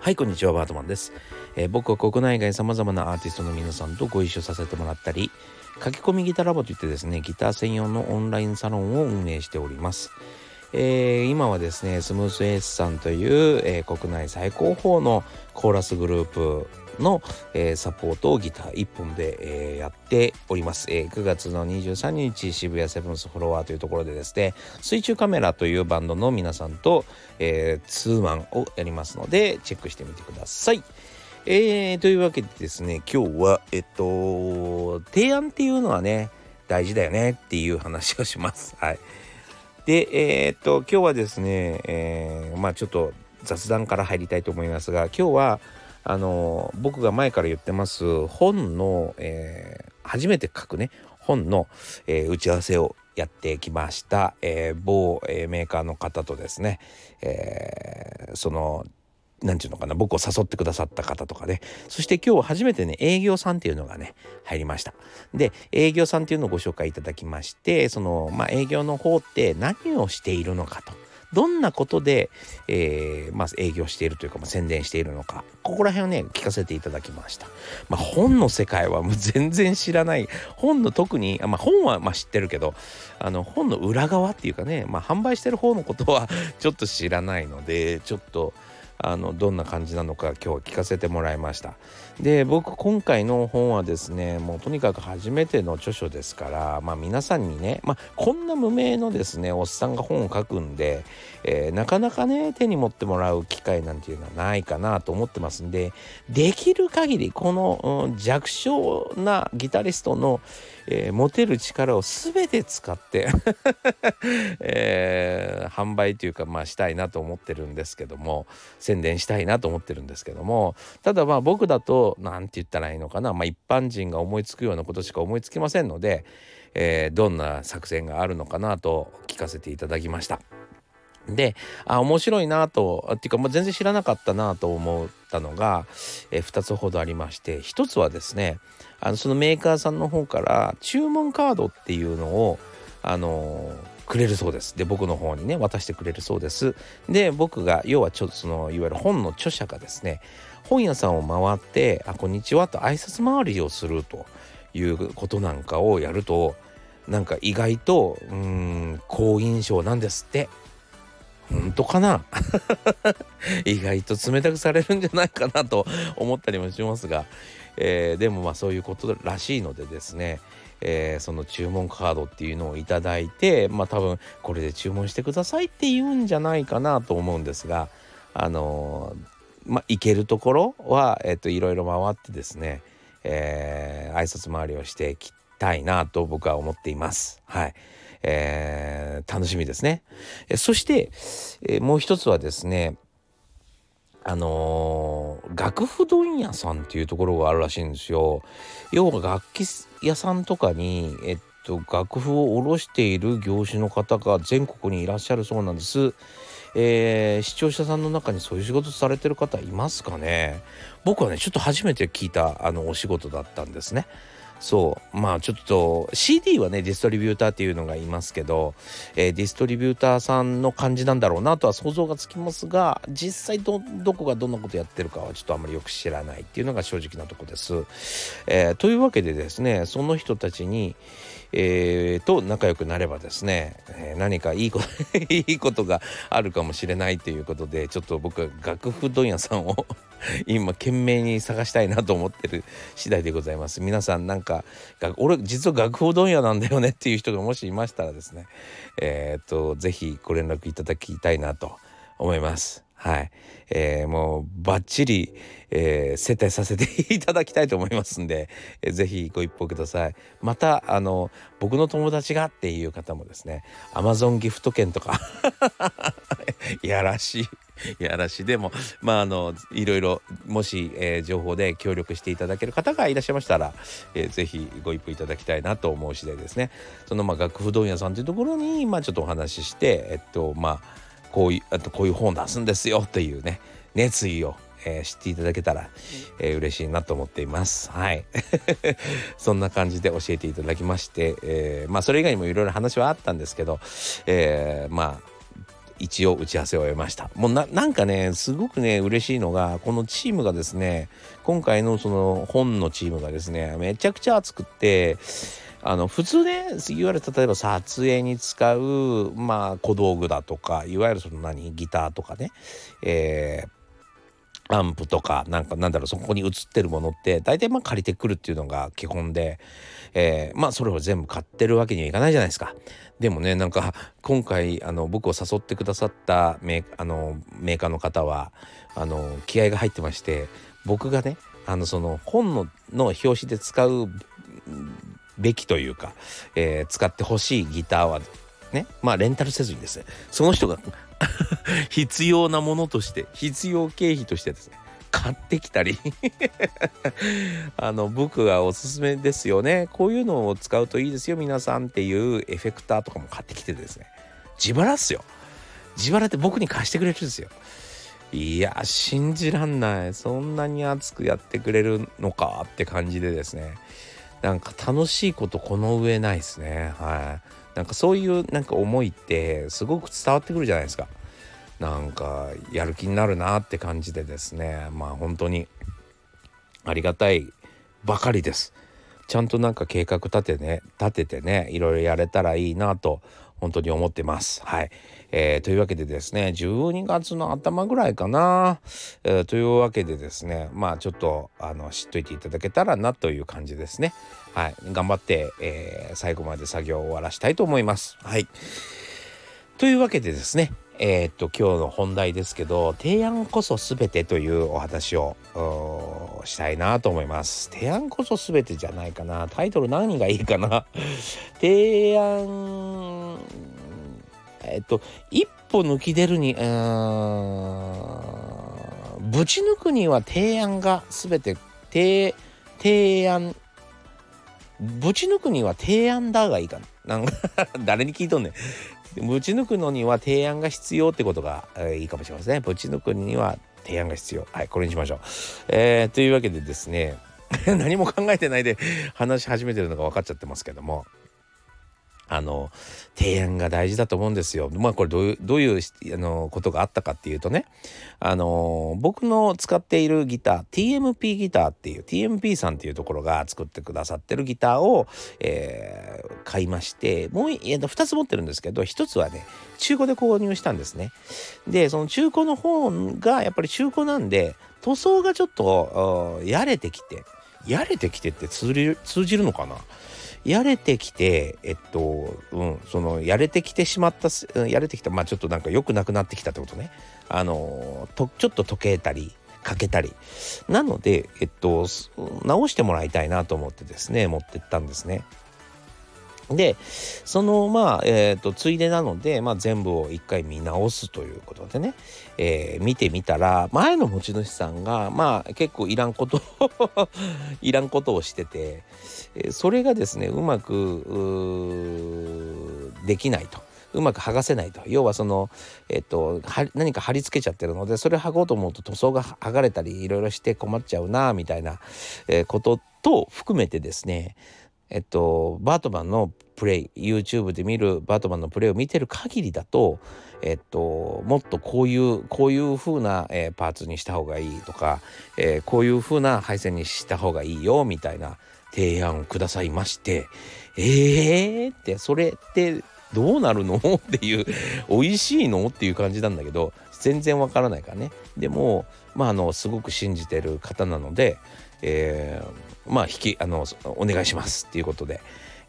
はい、こんにちは、バートマンです。えー僕は国内外様々なアーティストの皆さんとご一緒させてもらったり、書き込みギターラボといってですね、ギター専用のオンラインサロンを運営しております。えー今はですね、スムースエースさんという、えー国内最高峰のコーラスグループの、えーサポートをギター1本で、えーやっております、えー9月の23日渋谷セブンスフォロワーというところでですね水中カメラというバンドの皆さんと、えーツーマンをやりますのでチェックしてみてください。えーというわけでですね今日はえっと提案っていうのはね大事だよねっていう話をします。はい。でえーっと今日はですね、えーまあちょっと雑談から入りたいと思いますが今日はあの僕が前から言ってます本の、えー初めて書くね本の、え打ち合わせをやってきました、え某、えメーカーの方とですね、えーそのなんていうのかな僕を誘ってくださった方とかね。そして今日初めてね営業さんっていうのがね入りました。で営業さんっていうのをご紹介いただきましてそのまあ営業の方って何をしているのかと。どんなことで、えーまあ、営業しているというか、まあ、宣伝しているのか。ここら辺をね聞かせていただきました、まあ、本の世界はもう 全然知らない。本の特に、まあ、本はまあ知ってるけどあの本の裏側っていうかね、まあ、販売してる方のことは ちょっと知らないのでちょっとあのどんな感じなのか今日聞かせてもらいました。で僕今回の本はですねもうとにかく初めての著書ですからまあ皆さんにね、まあ、こんな無名のですねおっさんが本を書くんで、えーなかなかね手に持ってもらう機会なんていうのはないかなと思ってますんでできる限りこの、うん弱小なギタリストの、えー持てる力を全て使って、えー販売というかまあしたいなと思ってるんですけども宣伝したいなと思ってるんですけどもただまあ僕だと何て言ったらいいのかな、まあ、一般人が思いつくようなことしか思いつきませんので、えーどんな作戦があるのかなと聞かせていただきました。であ面白いなとっていうか、まあ、全然知らなかったなと思ったのが、えー2つほどありまして1つはですねあのそのメーカーさんの方から注文カードっていうのをあのーくれるそうです。で僕の方にね渡してくれるそうです。で僕が要はちょっとそのいわゆる本の著者がですね本屋さんを回って「あこんにちは」と挨拶回りをするということなんかをやるとなんか意外とうん好印象なんですって。本当かな？意外と冷たくされるんじゃないかなと思ったりもしますが、えーでもまあそういうことらしいのでですね、えーその注文カードっていうのをいただいてまあ多分これで注文してくださいって言うんじゃないかなと思うんですが。あのーまあ行けるところは、えっといろいろ回ってですね、えー挨拶回りをしていきたいなと僕は思っています。はい。えー楽しみですね。そして、えーもう一つはですねあのー楽譜問屋さんっていうところがあるらしいんですよ。要は楽器屋さんとかに、えっと、楽譜を卸している業種の方が全国にいらっしゃるそうなんです。えー視聴者さんの中にそういう仕事されてる方いますかね？僕はねちょっと初めて聞いたあのお仕事だったんですね。そうまあちょっと CD はねディストリビューターっていうのがいますけど、えーディストリビューターさんの感じなんだろうなとは想像がつきますが実際どこがどんなことやってるかはちょっとあんまりよく知らないっていうのが正直なとこです。えーというわけでですねその人たちに、えーと仲良くなればですね、えー何かいいこと いいことがあるかもしれないということでちょっと僕は楽譜問屋さんを 今懸命に探したいなと思ってる次第でございます。皆さんなんか俺実は楽譜問屋なんだよねっていう人がもしいましたらですねえっ、とぜひご連絡いただきたいなと思います。はい、えーもうバッチリ、えー接待させていただきたいと思いますんで、えーぜひご一報ください。またあの僕の友達がっていう方もですね Amazon ギフト券とかい やらしいいやらしい。でもまああのいろいろもし、えー情報で協力していただける方がいらっしゃいましたら、えーぜひご一報いただきたいなと思う次第ですね。そのまあ楽譜問屋さんというところにまあちょっとお話ししてえっとまあこういうあとこういう本を出すんですよというね熱意を、えー、知っていただけたら、えー、嬉しいなと思っています。はい。そんな感じで教えていただきまして、えー、まあそれ以外にもいろいろ話はあったんですけど、えー、まあ一応打ち合わせを終えました。もうなんかねすごくね嬉しいのがこのチームがですね今回のその本のチームがですねめちゃくちゃ熱くってあの普通ねいわゆる例えば撮影に使うまあ小道具だとかいわゆるその何ギターとかねえーアンプとかなんかなんだろうそこに映ってるものって大体まあ借りてくるっていうのが基本で、えー、まあそれを全部買ってるわけにはいかないじゃないですか。でもねなんか今回あの僕を誘ってくださったメあのメーカーの方はあの気合が入ってまして僕がねあのその本のの表紙で使うべきというか、えー、使ってほしいギターはねまあレンタルせずにですねその人が 必要なものとして必要経費としてですね買ってきたり あの僕がおすすめですよね。こういうのを使うといいですよ皆さんっていうエフェクターとかも買ってきてですね。自腹っすよ。自腹って僕に貸してくれるんですよ。いや信じらんない。そんなに熱くやってくれるのかって感じでですね。なんか楽しいことこの上ないですね。はい。なんかそういうなんか思いってすごく伝わってくるじゃないですか。なんかやる気になるなって感じでですね。まあ本当に。ありがたいばかりです。ちゃんとなんか計画立てね立ててねいろいろやれたらいいなと本当に思ってます。はい、えー、というわけでですね12月の頭ぐらいかな、えー、というわけでですねまあちょっとあの知っといていただけたらなという感じですね。はい、頑張って、えー、最後まで作業を終わらしたいと思います。はい、というわけでですねえー、っと今日の本題ですけど提案こそ全てというお話をしたいなと思います。提案こそ全てじゃないかな。タイトル何がいいかな。提案えっと一歩抜き出るにうんぶち抜くには提案が全て提提案ぶち抜くには提案だがいいかな。なんか 誰に聞いとんねん。ぶち抜くのには提案が必要ってことが、えー、いいかもしれませんね。ぶち抜くには提案が必要。はい、これにしましょう。えー、というわけでですね、何も考えてないで話し始めてるのが分かっちゃってますけども、あの提案が大事だと思うんですよ。まあこれどういうどういうあのことがあったかっていうとねあの僕の使っているギター TMP ギターっていう TMP さんっていうところが作ってくださってるギターを、えー、買いましてもう2つ持ってるんですけど1つはね中古で購入したんですね。でその中古の方がやっぱり中古なんで塗装がちょっとやれてきてやれてきてって通じるのかな？やれてきてえっとうんそのやれてきてしまったやれてきたまあちょっとなんか良くなくなってきたってことね。あのとちょっと溶けたりかけたり。なのでえっと直してもらいたいなと思ってですね持ってったんですね。でそのまあえっ、ー、とついでなので、まあ、全部を一回見直すということでね、えー、見てみたら前の持ち主さんがまあ結構いらんこと いらんことをしててそれがですねうまくできないと。うまく剥がせないと要はその、えっと、何か貼り付けちゃってるのでそれ剥ごうと思うと塗装が剥がれたりいろいろして困っちゃうなみたいな、えー、ことと含めてですねえっとバートマンのプレイ YouTube で見るバートマンのプレイを見てる限りだとえっともっとこういうこういう風な、えー、パーツにした方がいいとか、えー、こういう風な配線にした方がいいよみたいな提案をくださいましてえーってそれってどうなるの？っていう美味しいの？っていう感じなんだけど全然わからないからね。でもまああのすごく信じてる方なので、えー、まあ引きあのお願いしますっていうことで、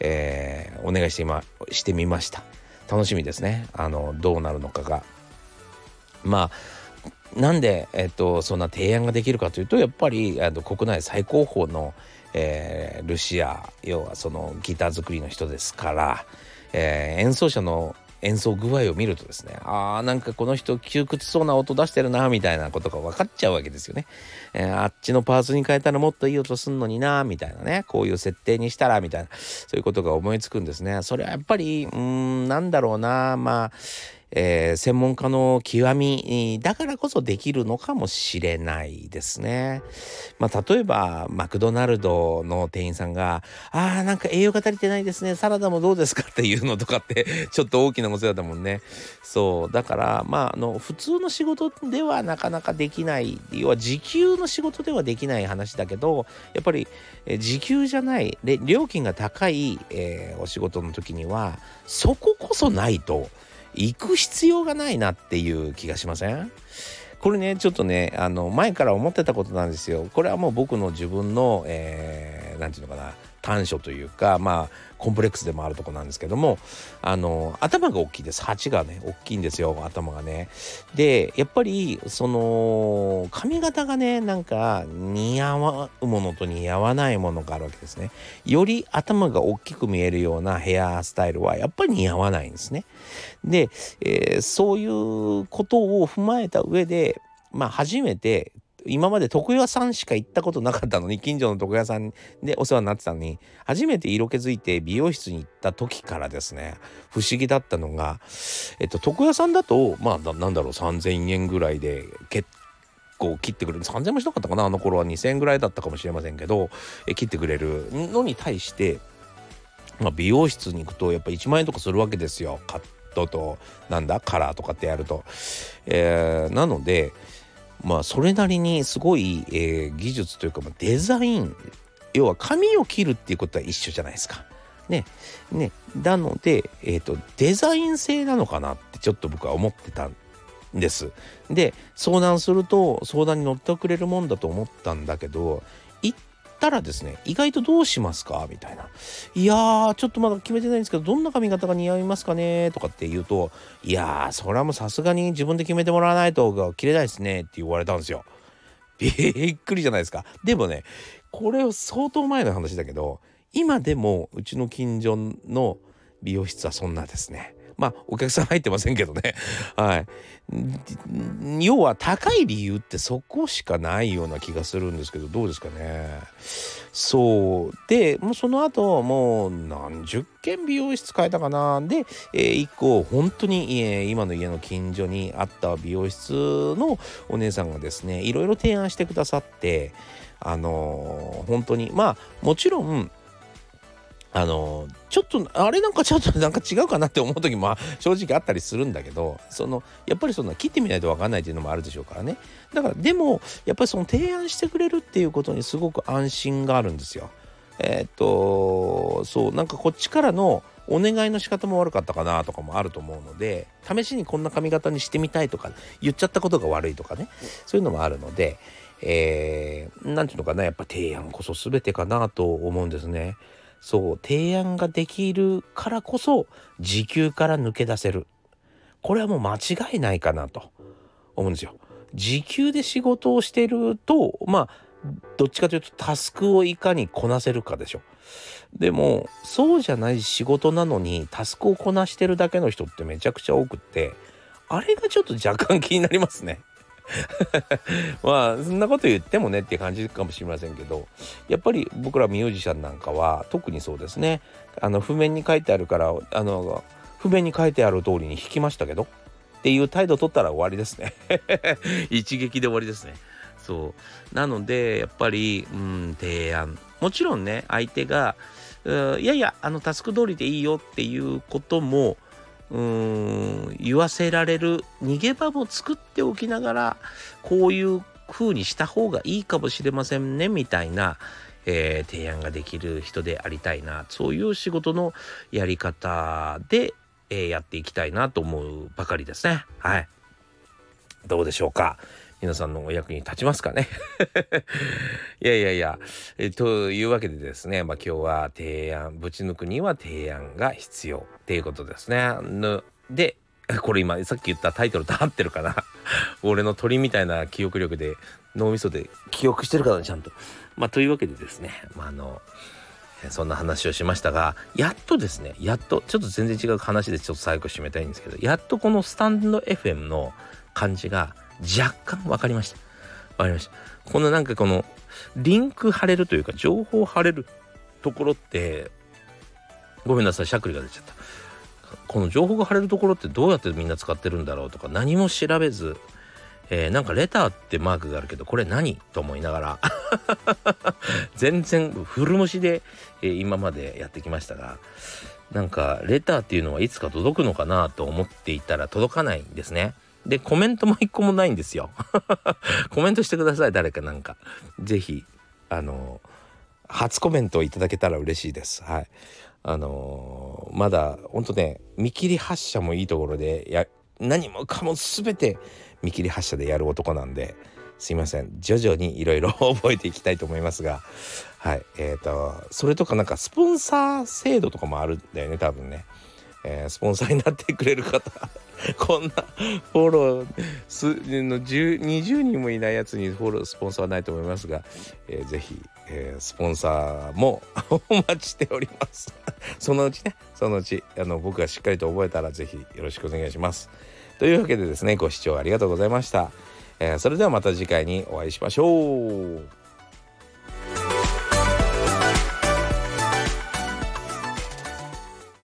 えー、お願いして今してみました。楽しみですね。あのどうなるのかが。まあなんで、えっと、そんな提案ができるかというとやっぱりあの国内最高峰の、えー、ルシア要はそのギター作りの人ですから、えー、演奏者の演奏具合を見るとですねあーなんかこの人窮屈そうな音出してるなみたいなことが分かっちゃうわけですよね、えー、あっちのパーツに変えたらもっといい音すんのになみたいなね。こういう設定にしたらみたいなそういうことが思いつくんですね。それはやっぱりうんなんだろうなまあえー、専門家の極みだからこそできるのかもしれないですね。まあ、例えばマクドナルドの店員さんが「あーなんか栄養が足りてないですねサラダもどうですか?」っていうのとかって ちょっと大きなことだもんね。そうだからまああの普通の仕事ではなかなかできない要は時給の仕事ではできない話だけどやっぱり、時給じゃない料金が高い、えー、お仕事の時にはそここそないと。行く必要がないなっていう気がしません？これねちょっとねあの前から思ってたことなんですよ。これはもう僕の自分の何、えー、て言うのかな短所というかまあコンプレックスでもあるとこなんですけどもあの頭が大きいです。鉢がね大きいんですよ。頭がね。でやっぱりその髪型がねなんか似合うものと似合わないものがあるわけですね。より頭が大きく見えるようなヘアスタイルはやっぱり似合わないんですね。で、えー、そういうことを踏まえた上でまあ初めて今まで床屋さんしか行ったことなかったのに近所の床屋さんでお世話になってたのに初めて色気づいて美容室に行った時からですね不思議だったのが、えっと、床屋さんだとまあなんだろう3,000円ぐらいで結構切ってくれる3,000円もしなかったかなあの頃は2,000円ぐらいだったかもしれませんけどえ切ってくれるのに対して、まあ、美容室に行くとやっぱ1万円とかするわけですよカットとなんだカラーとかってやると。えー、なのでまあそれなりにすごい、えー、技術というか、ま、デザイン要は髪を切るっていうことは一緒じゃないですか。ね。ね。なので、えっ、ー、と、デザイン性なのかなってちょっと僕は思ってたんです。で、相談すると相談に乗ってくれるもんだと思ったんだけど、ったらですね意外とどうしますか？みたいな。いやーちょっとまだ決めてないんですけどどんな髪型が似合いますかね？とかって言うといやーそれはもうさすがに自分で決めてもらわないと切れないですねって言われたんですよ。びっくりじゃないですか。でもねこれ相当前の話だけど今でもうちの近所の美容室はそんなですね。まあお客さん入ってませんけどね。はい。要は高い理由ってそこしかないような気がするんですけどどうですかね。そう。でもうその後もう何十軒美容室変えたかな。で、えー、1個本当に、え、今の家の近所にあった美容室のお姉さんがですねいろいろ提案してくださってあのー、本当にまあもちろんあのちょっとあれなんかちょっとなんか違うかなって思う時も正直あったりするんだけどそのやっぱりそんな切ってみないと分かんないっていうのもあるでしょうからねだからでもやっぱりその提案してくれるっていうことにすごく安心があるんですよ。えー、っとそうなんかこっちからのお願いの仕方も悪かったかなとかもあると思うので試しにこんな髪型にしてみたいとか言っちゃったことが悪いとかねそういうのもあるのでえー、て言うのかなやっぱ提案こそ全てかなと思うんですね。そう提案ができるからこそ時給から抜け出せるこれはもう間違いないかなと思うんですよ。時給で仕事をしてるとまあどっちかというとタスクをいかにこなせるかでしょ。でもそうじゃない仕事なのにタスクをこなしてるだけの人ってめちゃくちゃ多くってあれがちょっと若干気になりますね。まあそんなこと言ってもねって感じかもしれませんけどやっぱり僕らミュージシャンなんかは特にそうですね。あの譜面に書いてあるからあの譜面に書いてある通りに弾きましたけどっていう態度取ったら終わりですね。一撃で終わりですね。そう。なのでやっぱりうん提案。もちろんね相手がいやいやあのタスク通りでいいよっていうこともうーん言わせられる逃げ場も作っておきながらこういう風にした方がいいかもしれませんねみたいな、えー、提案ができる人でありたいなそういう仕事のやり方で、えー、やっていきたいなと思うばかりですね。はい。どうでしょうか。皆さんのお役に立ちますかね いやいやいや、えというわけでですね、まあ、今日は提案ぶち抜くには提案が必要っていうことですね。で これ今さっき言ったタイトルと合ってるかな 俺の鳥みたいな記憶力で脳みそで記憶してるかなちゃんと。まあというわけでですね、まあ、あのそんな話をしましたがやっとですねやっとちょっと全然違う話でちょっと最後締めたいんですけどやっとこのスタンド FM の感じが若干分かりました。分かりました。このなんかこのリンク貼れるというか情報貼れるところってごめんなさいしゃくりが出ちゃった。この情報が貼れるところってどうやってみんな使ってるんだろうとか何も調べず、えー、なんかレターってマークがあるけどこれ何と思いながら 全然古虫で、えー、今までやってきましたがなんかレターっていうのはいつか届くのかなと思っていたら届かないんですね。でコメントも一個もないんですよ。コメントしてください誰かなんか。是非あの初コメントをいただけたら嬉しいです。はい。あの、まだ本当ね見切り発車もいいところでや何もかも全て見切り発車でやる男なんですいません徐々にいろいろ 覚えていきたいと思いますがはいえーと、それとかなんかスポンサー制度とかもあるんだよね多分ね、えー、スポンサーになってくれる方。こんなフォローすの20人もいないやつにフォロースポンサーはないと思いますが、えー、ぜひ、えー、スポンサーも お待ちしております。そのうちねそのうちあの僕がしっかりと覚えたらぜひよろしくお願いします。というわけでですねご視聴ありがとうございました、えー、それではまた次回にお会いしましょう。